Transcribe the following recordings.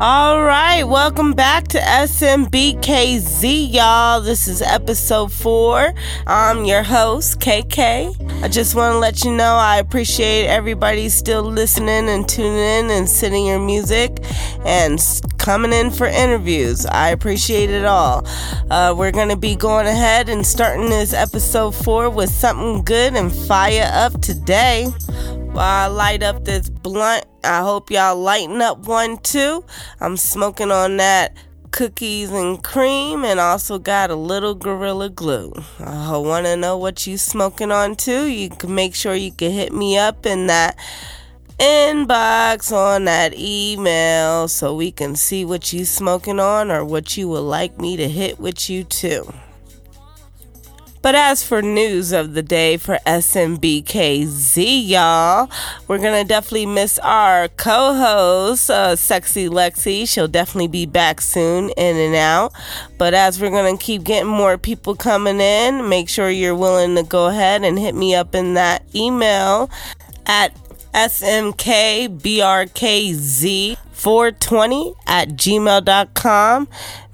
All right, welcome back to SMBKZ, y'all. This is episode four. I'm your host, Kay-K. I just want to let you know I appreciate everybody still listening and tuning in and sending your music and coming in for interviews. I appreciate it all. Uh, we're going to be going ahead and starting this episode four with something good and fire up today. While I light up this blunt, I hope y'all lighten up one too. I'm smoking on that cookies and cream and also got a little gorilla glue. I want to know what you smoking on too. You can make sure you can hit me up in that inbox on that email so we can see what you smoking on or what you would like me to hit with you too. But as for news of the day for SMBKZ, y'all, we're gonna definitely miss our co-host, uh, Sexy Lexi. She'll definitely be back soon, in and out. But as we're gonna keep getting more people coming in, make sure you're willing to go ahead and hit me up in that email at smkbrkz 420 at gmail.com.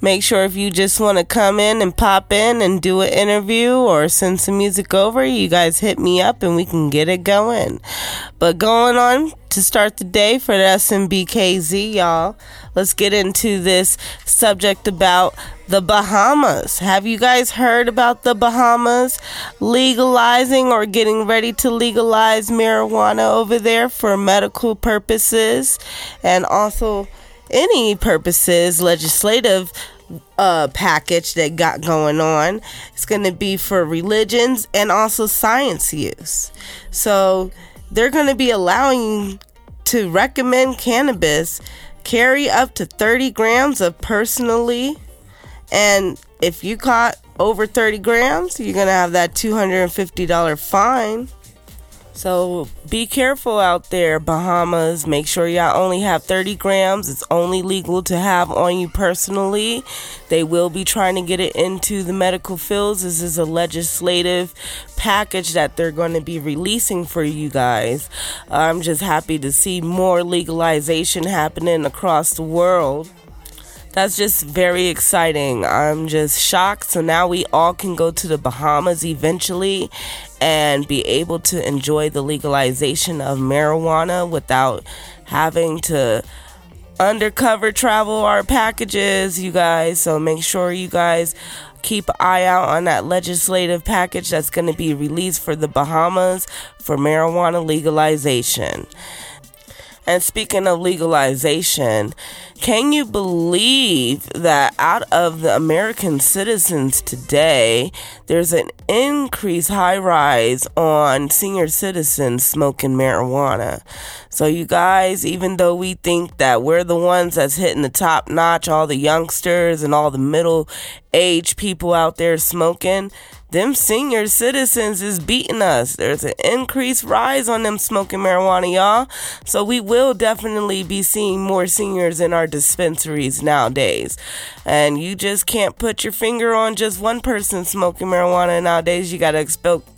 Make sure if you just want to come in and pop in and do an interview or send some music over, you guys hit me up and we can get it going. But going on to start the day for the SMBKZ, y'all, let's get into this subject about the Bahamas. Have you guys heard about the Bahamas legalizing or getting ready to legalize marijuana over there for medical purposes and also any purposes, legislative uh, package that got going on. It's going to be for religions and also science use. So they're going to be allowing to recommend cannabis carry up to 30 grams of personally. And if you caught over 30 grams, you're going to have that $250 fine. So be careful out there, Bahamas. Make sure y'all only have 30 grams. It's only legal to have on you personally. They will be trying to get it into the medical fields. This is a legislative package that they're going to be releasing for you guys. I'm just happy to see more legalization happening across the world that's just very exciting. I'm just shocked. So now we all can go to the Bahamas eventually and be able to enjoy the legalization of marijuana without having to undercover travel our packages, you guys. So make sure you guys keep an eye out on that legislative package that's going to be released for the Bahamas for marijuana legalization. And speaking of legalization, can you believe that out of the American citizens today, there's an increase, high rise on senior citizens smoking marijuana? So, you guys, even though we think that we're the ones that's hitting the top notch, all the youngsters and all the middle age people out there smoking, them senior citizens is beating us. There's an increased rise on them smoking marijuana, y'all. So we will definitely be seeing more seniors in our dispensaries nowadays. And you just can't put your finger on just one person smoking marijuana nowadays. You got to expect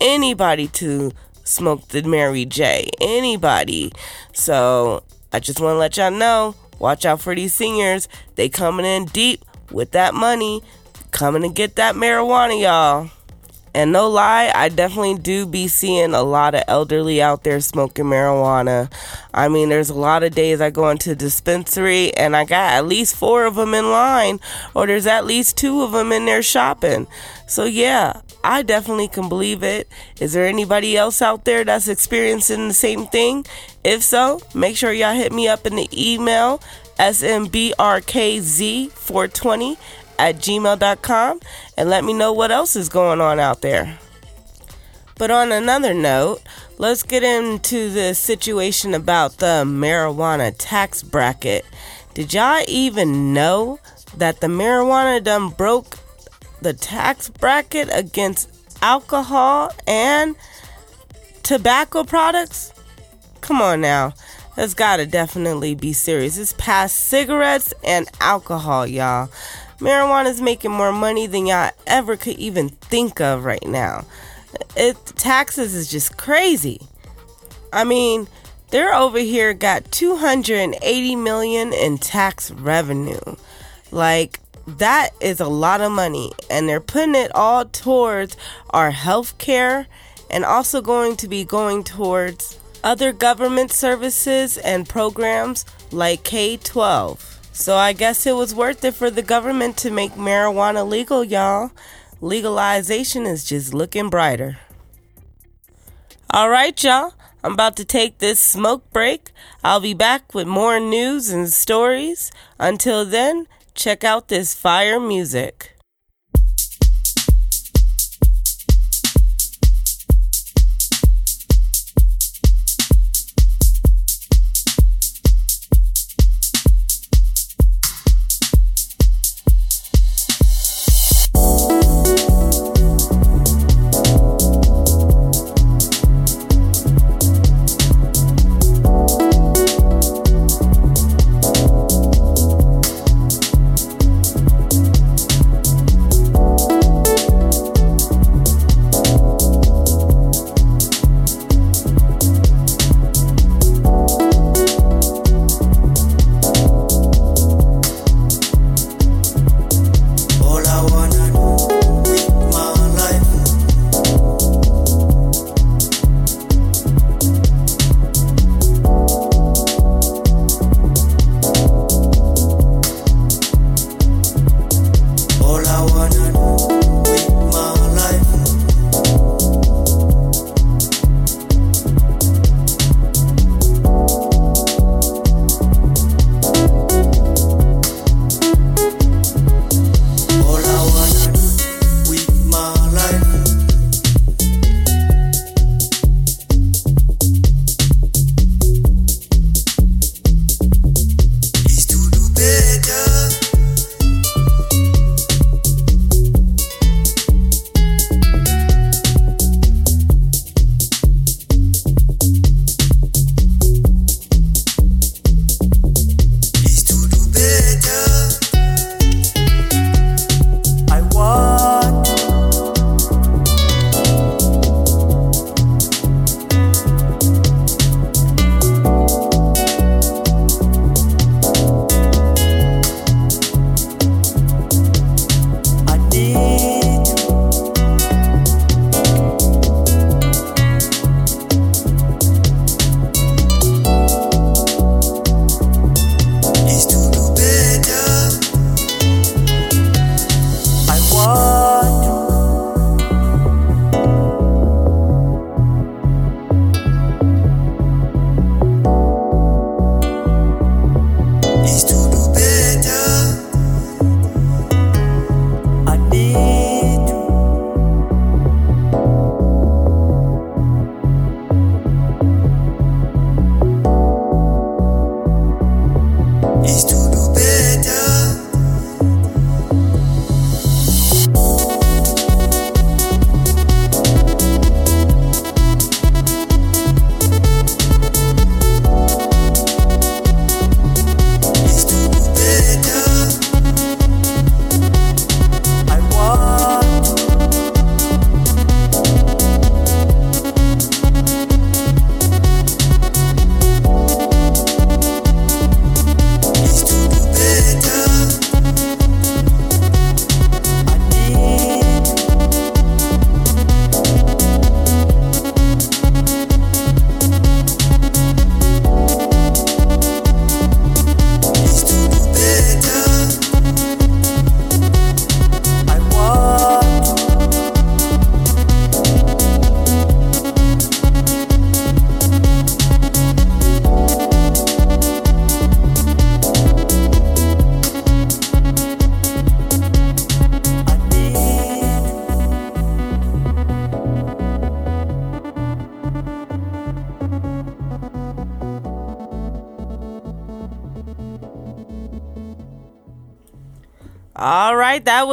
anybody to smoke the Mary J. Anybody. So I just want to let y'all know watch out for these seniors. They coming in deep with that money coming to get that marijuana, y'all. And no lie, I definitely do be seeing a lot of elderly out there smoking marijuana. I mean, there's a lot of days I go into dispensary and I got at least four of them in line, or there's at least two of them in there shopping. So, yeah, I definitely can believe it. Is there anybody else out there that's experiencing the same thing? If so, make sure y'all hit me up in the email smbrkz420 at gmail.com and let me know what else is going on out there. But on another note, let's get into the situation about the marijuana tax bracket. Did y'all even know that the marijuana done broke the tax bracket against alcohol and tobacco products? Come on now. That's gotta definitely be serious. It's past cigarettes and alcohol, y'all. Marijuana is making more money than y'all ever could even think of right now. It taxes is just crazy. I mean, They're over here got 280 million in tax revenue. Like that is a lot of money and they're putting it all towards our health care and also going to be going towards other government services and programs like K 12. So I guess it was worth it for the government to make marijuana legal, y'all. Legalization is just looking brighter. All right, y'all. I'm about to take this smoke break. I'll be back with more news and stories. Until then, check out this fire music.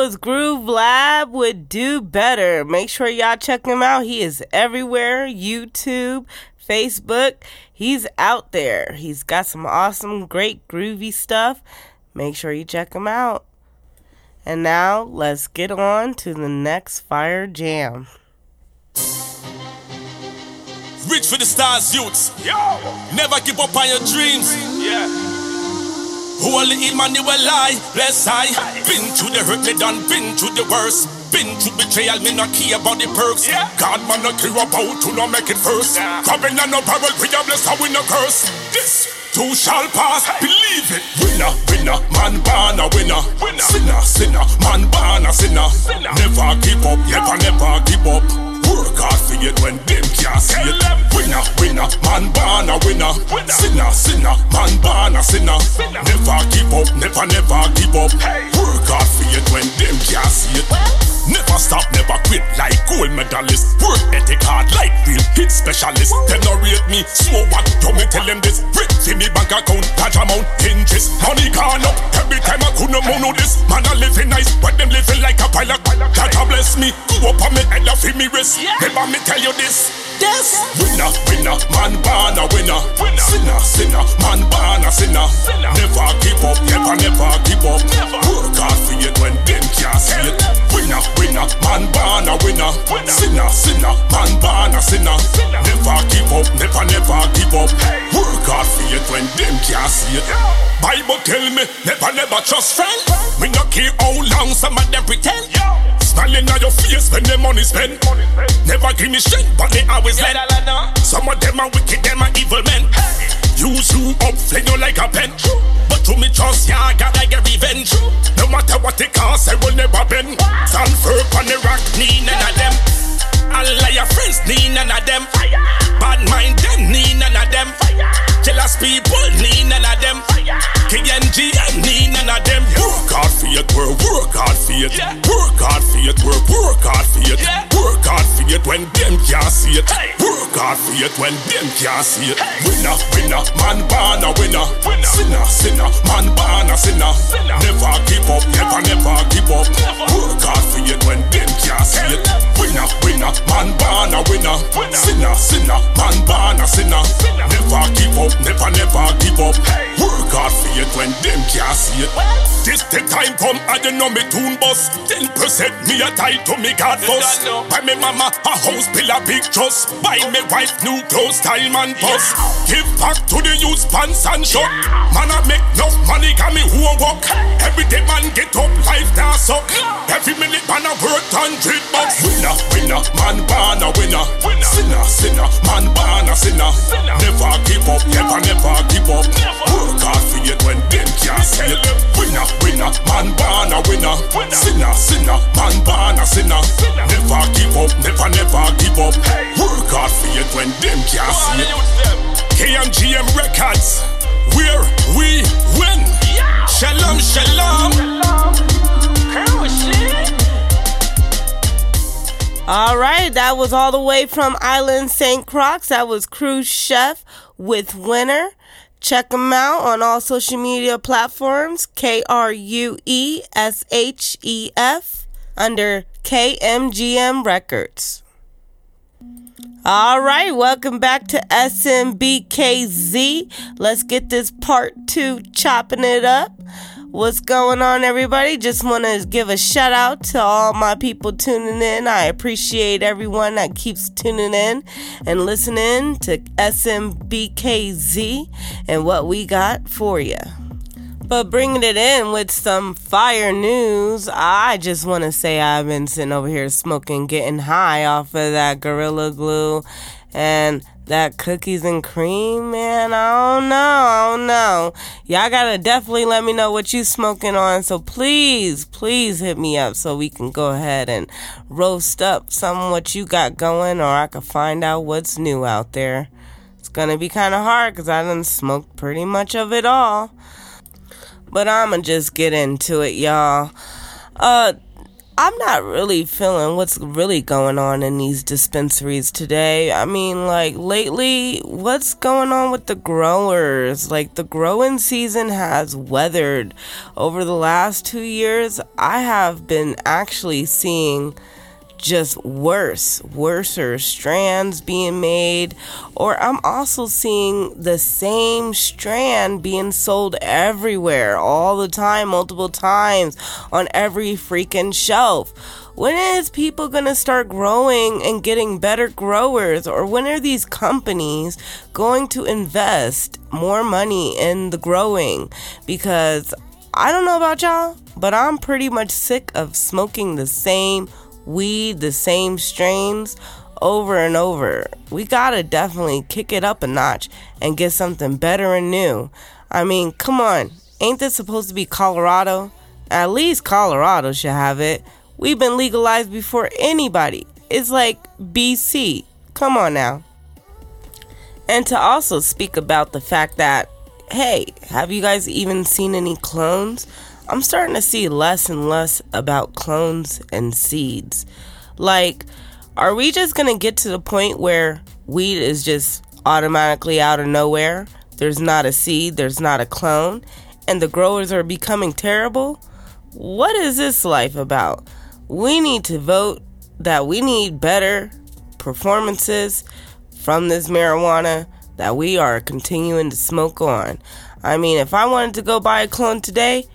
Was Groove Lab with Do Better. Make sure y'all check him out. He is everywhere YouTube, Facebook. He's out there. He's got some awesome, great, groovy stuff. Make sure you check him out. And now let's get on to the next fire jam. Reach for the stars, youths. Yo. Never give up on your dreams. Yeah. Holy Emmanuel, I bless I. Been through the hurt, me done been through the worst. Been through betrayal, me not care about the perks. Yeah. God man not care about to not make it first. Yeah. Grabbing on no barrel, we are blessed, we no curse. This too shall pass, believe it. Winner, winner, man born a winner. winner. Sinner, sinner, man born a sinner. sinner. Never give up, never, never give up. Work hard for it when them can't see it. Winner, winner, man born a winner. winner. Sinner, sinner, man born a sinner. sinner. Never give up, never, never give up. Hey. Work hard for it when them can't see it. Well. Never stop, never quit like gold medalist. Work ethic hard like real hit specialist. Them no rate me, so what? Don't me tell them this. Rip see me bank account, large amount, interest. Money gone up every time I couldn't mono this. Man, I living nice, but them living like a pilot. God bless me, go up on me I feel me wrist. Never me tell you this. Yes. Winner, winner, man born a winner. winner. Sinner, sinner, man born a sinner. sinner. Never give up, never, never give up. Never. Work hard for it when them can't see it. Winner, winner, man born a winner. winner. Sinner, sinner, man born a sinner. sinner. Never give up, never, never give up. Hey. Work hard for it when them can't see it. Yeah. Bible tell me, never, never trust friend. Me no care how long some of them pretend. Yeah. Smiling on your face when the money spent. Never give me shit, but they always yeah, let. Some of them are wicked, them are evil men. Hey. Use you up, fling you like a pen. But to me trust, yeah, I got like a revenge. No matter what they costs, I will never bend. Stand firm on the rock, need none of them. All of your friends need none of them. Bad mind them need none of them. Jealous people need none of them. KMGM need none of them. Work hard for it, work, work hard for it. Work hard for it, work, work hard for it. Work hard for it when them can't see it. Work hard for it when them can't see it. Winner, winner, man born a winner. Sinner, sinner, man born a sinner. Never give up, never, never give up. Work hard for it when them can't see it. Winner, winner, man born a winner. Sinner, sinner, Never never, give up. Work hard for it when them can't see it. This the time come, I don't know me tune bus. Ten percent me a tie to me God boss. Buy me mama a house, bill a big trust. Buy me wife new clothes, style man bus. Give back to the youth pants and shot. Man I make enough money, got me who work. Every day man get up, life now suck. Every minute man a work hundred bucks. Winner, winner, man born a winner. Sinner, sinner, man born a sinner. Never give up, never, never give up. Work hard for it when them can't see it. Winner, winner, man born a winner. Sinner, sinner, man born a sinner. Never give up, never, never give up. Work hard for it when them can't see it. KMGM Records, where we win. Shalom, shalom. All right, that was all the way from Island St. Croix. That was Krueshef with Winner. Check them out on all social media platforms K R U E S H E F under KMGM Records. All right, welcome back to SMBKZ. Let's get this part two chopping it up. What's going on, everybody? Just want to give a shout out to all my people tuning in. I appreciate everyone that keeps tuning in and listening to SMBKZ and what we got for you. But bringing it in with some fire news, I just want to say I've been sitting over here smoking, getting high off of that Gorilla Glue and that cookies and cream, man, I don't know. I don't know. Y'all gotta definitely let me know what you smoking on. So please, please hit me up so we can go ahead and roast up some what you got going, or I can find out what's new out there. It's gonna be kind of hard because I done smoked pretty much of it all. But I'ma just get into it, y'all. Uh, I'm not really feeling what's really going on in these dispensaries today. I mean, like, lately, what's going on with the growers? Like, the growing season has weathered. Over the last two years, I have been actually seeing just worse, worser strands being made, or I'm also seeing the same strand being sold everywhere all the time, multiple times on every freaking shelf. When is people gonna start growing and getting better growers? Or when are these companies going to invest more money in the growing? Because I don't know about y'all, but I'm pretty much sick of smoking the same weed, the same strains over and over. We gotta definitely kick it up a notch and get something better and new. I mean, come on, ain't this supposed to be Colorado? At least Colorado should have it. We've been legalized before anybody. It's like BC. Come on now. And to also speak about the fact that, hey, have you guys even seen any clones? I'm starting to see less and less about clones and seeds. Like, are we just going to get to the point where weed is just automatically out of nowhere? There's not a seed, there's not a clone, and the growers are becoming terrible? What is this life about? We need to vote that we need better performances from this marijuana that we are continuing to smoke on. I mean, if I wanted to go buy a clone today,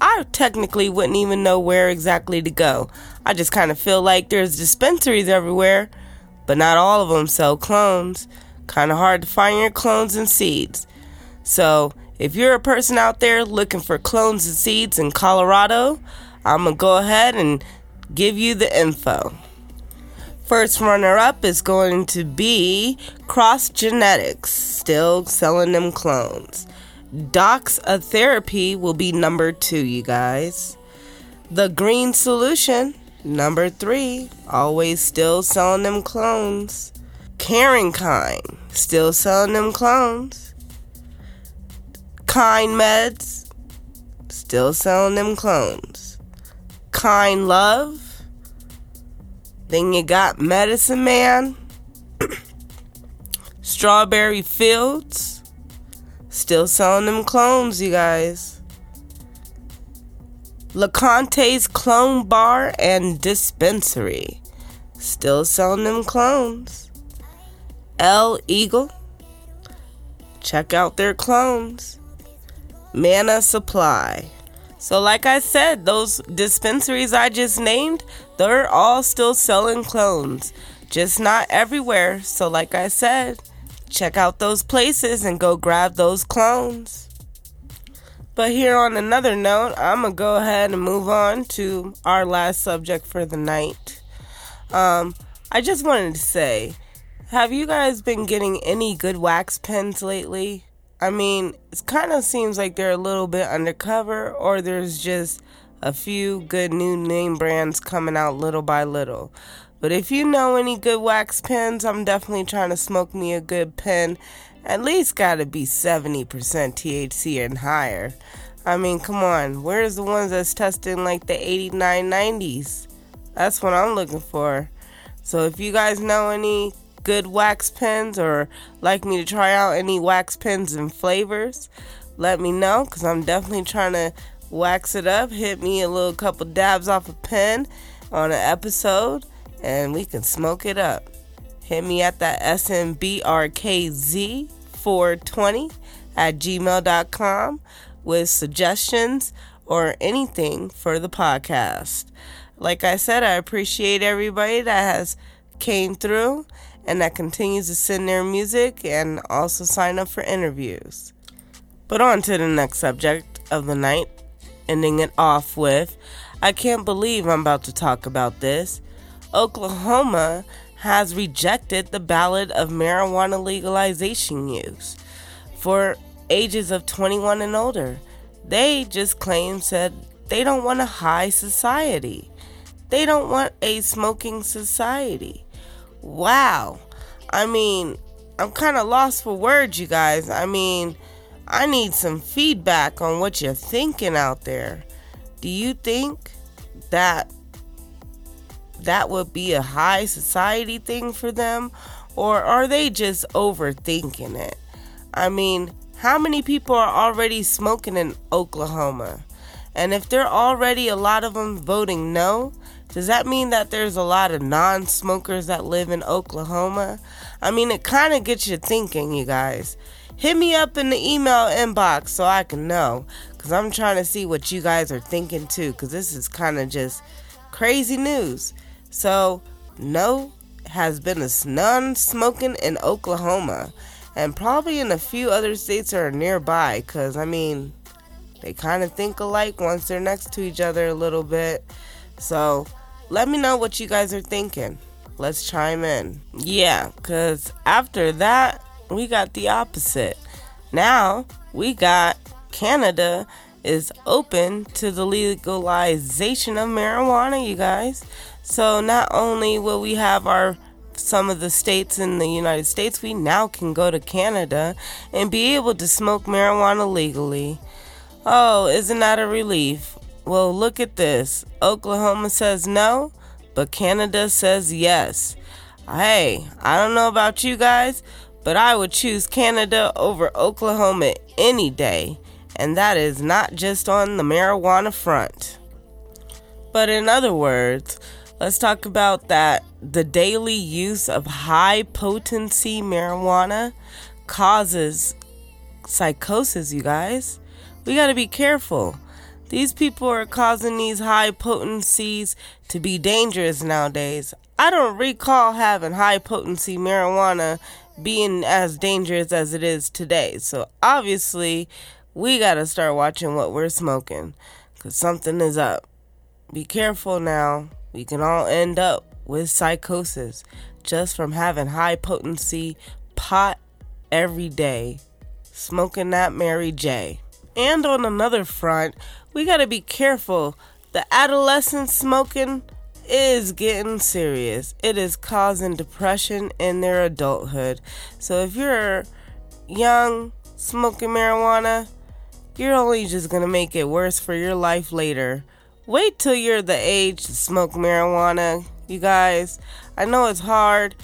I technically wouldn't even know where exactly to go. I just kind of feel like there's dispensaries everywhere, but not all of them sell clones. Kind of hard to find your clones and seeds. So, if you're a person out there looking for clones and seeds in Colorado, I'm going to go ahead and give you the info. First runner up is going to be Cross Genetics, still selling them clones. Docs of Therapy will be number two, you guys. The Green Solution, number three, always still selling them clones. Caring Kind, still selling them clones. Kind Meds, still selling them clones. Kind Love, then you got Medicine Man, Strawberry Fields, Still selling them clones, you guys. LeConte's Clone Bar and Dispensary. Still selling them clones. L'Eagle. Check out their clones. Mana Supply. So, like I said, those dispensaries I just named, they're all still selling clones. Just not everywhere. So, like I said, check out those places and go grab those clones. But here on another note, I'm gonna go ahead and move on to our last subject for the night. Um, I just wanted to say, have you guys been getting any good wax pens lately? I mean, it kind of seems like they're a little bit undercover, or there's just a few good new name brands coming out little by little. But if you know any good wax pens, I'm definitely trying to smoke me a good pen. At least gotta be 70% THC and higher. I mean, come on, where's the ones that's testing like the 8990s? That's what I'm looking for. So if you guys know any good wax pens or like me to try out any wax pens and flavors, let me know because I'm definitely trying to wax it up. Hit me a little couple dabs off a pen on an episode and we can smoke it up. Hit me at that SMBRKZ420 at gmail.com with suggestions or anything for the podcast. Like I said, I appreciate everybody that has came through and that continues to send their music and also sign up for interviews. But on to the next subject of the night, ending it off with I can't believe I'm about to talk about this. Oklahoma has rejected the ballot of marijuana legalization use for ages of 21 and older. They just claim said they don't want a high society. They don't want a smoking society. Wow. I mean, I'm kind of lost for words, you guys. I mean, I need some feedback on what you're thinking out there. Do you think that that would be a high society thing for them? Or are they just overthinking it? I mean, how many people are already smoking in Oklahoma? And if they're already a lot of them voting no, Does that mean that there's a lot of non smokers that live in Oklahoma? I mean, it kind of gets you thinking, you guys. Hit me up in the email inbox so I can know. Because I'm trying to see what you guys are thinking too. Because this is kind of just crazy news. So, no has been a non smoking in Oklahoma. And probably in a few other states that are nearby. Because, I mean, they kind of think alike once they're next to each other a little bit. So, let me know what you guys are thinking. Let's chime in. Yeah, because after that, we got the opposite. Now, we got Canada is open to the legalization of marijuana, you guys. So not only will we have our some of the states in the United States, we now can go to Canada and be able to smoke marijuana legally. Oh, isn't that a relief? Well, look at this. Oklahoma says no, but Canada says yes. Hey, I don't know about you guys, but I would choose Canada over Oklahoma any day, and that is not just on the marijuana front. But in other words, let's talk about that the daily use of high potency marijuana causes psychosis, you guys. We got to be careful. These people are causing these high potencies to be dangerous nowadays. I don't recall having high potency marijuana being as dangerous as it is today. So obviously, we got to start watching what we're smoking because something is up. Be careful now. We can all end up with psychosis just from having high potency pot every day, smoking that Mary J. And on another front, we got to be careful. The adolescent smoking is getting serious. It is causing depression in their adulthood. So if you're young smoking marijuana, you're only just to make it worse for your life later. Wait till you're the age to smoke marijuana, you guys. I know it's hard,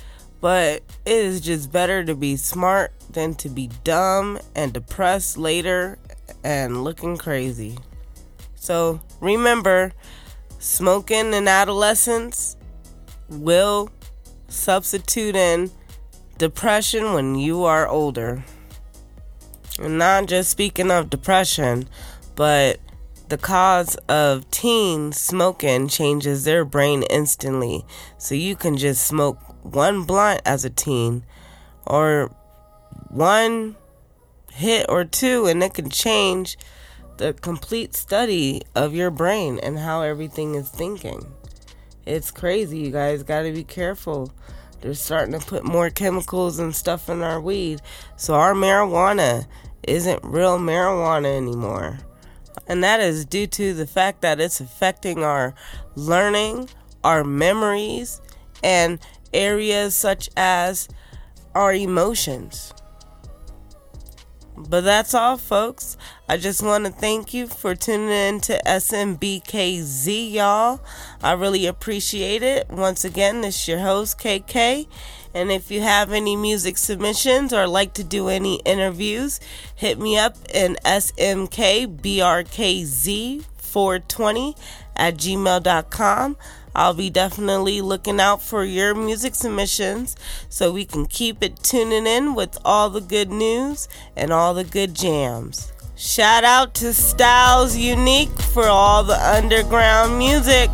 but it is just better to be smart than to be dumb and depressed later and looking crazy. So remember, smoking in adolescence will substitute in depression when you are older. And not just speaking of depression, but the cause of teens smoking changes their brain instantly. So you can just smoke one blunt as a teen or one hit or two, and it can change the complete study of your brain and how everything is thinking. It's crazy, you guys got to be careful. They're starting to put more chemicals and stuff in our weed. So our marijuana isn't real marijuana anymore. And that is due to the fact that it's affecting our learning, our memories, and areas such as our emotions. But that's all, folks. I just want to thank you for tuning in to SMBKZ, y'all. I really appreciate it. Once again, this is your host, Kay-K. And if you have any music submissions or like to do any interviews, hit me up in SMKBRKZ420 at gmail.com. I'll be definitely looking out for your music submissions so we can keep it tuning in with all the good news and all the good jams. Shout out to Stillz Unique for all the underground music.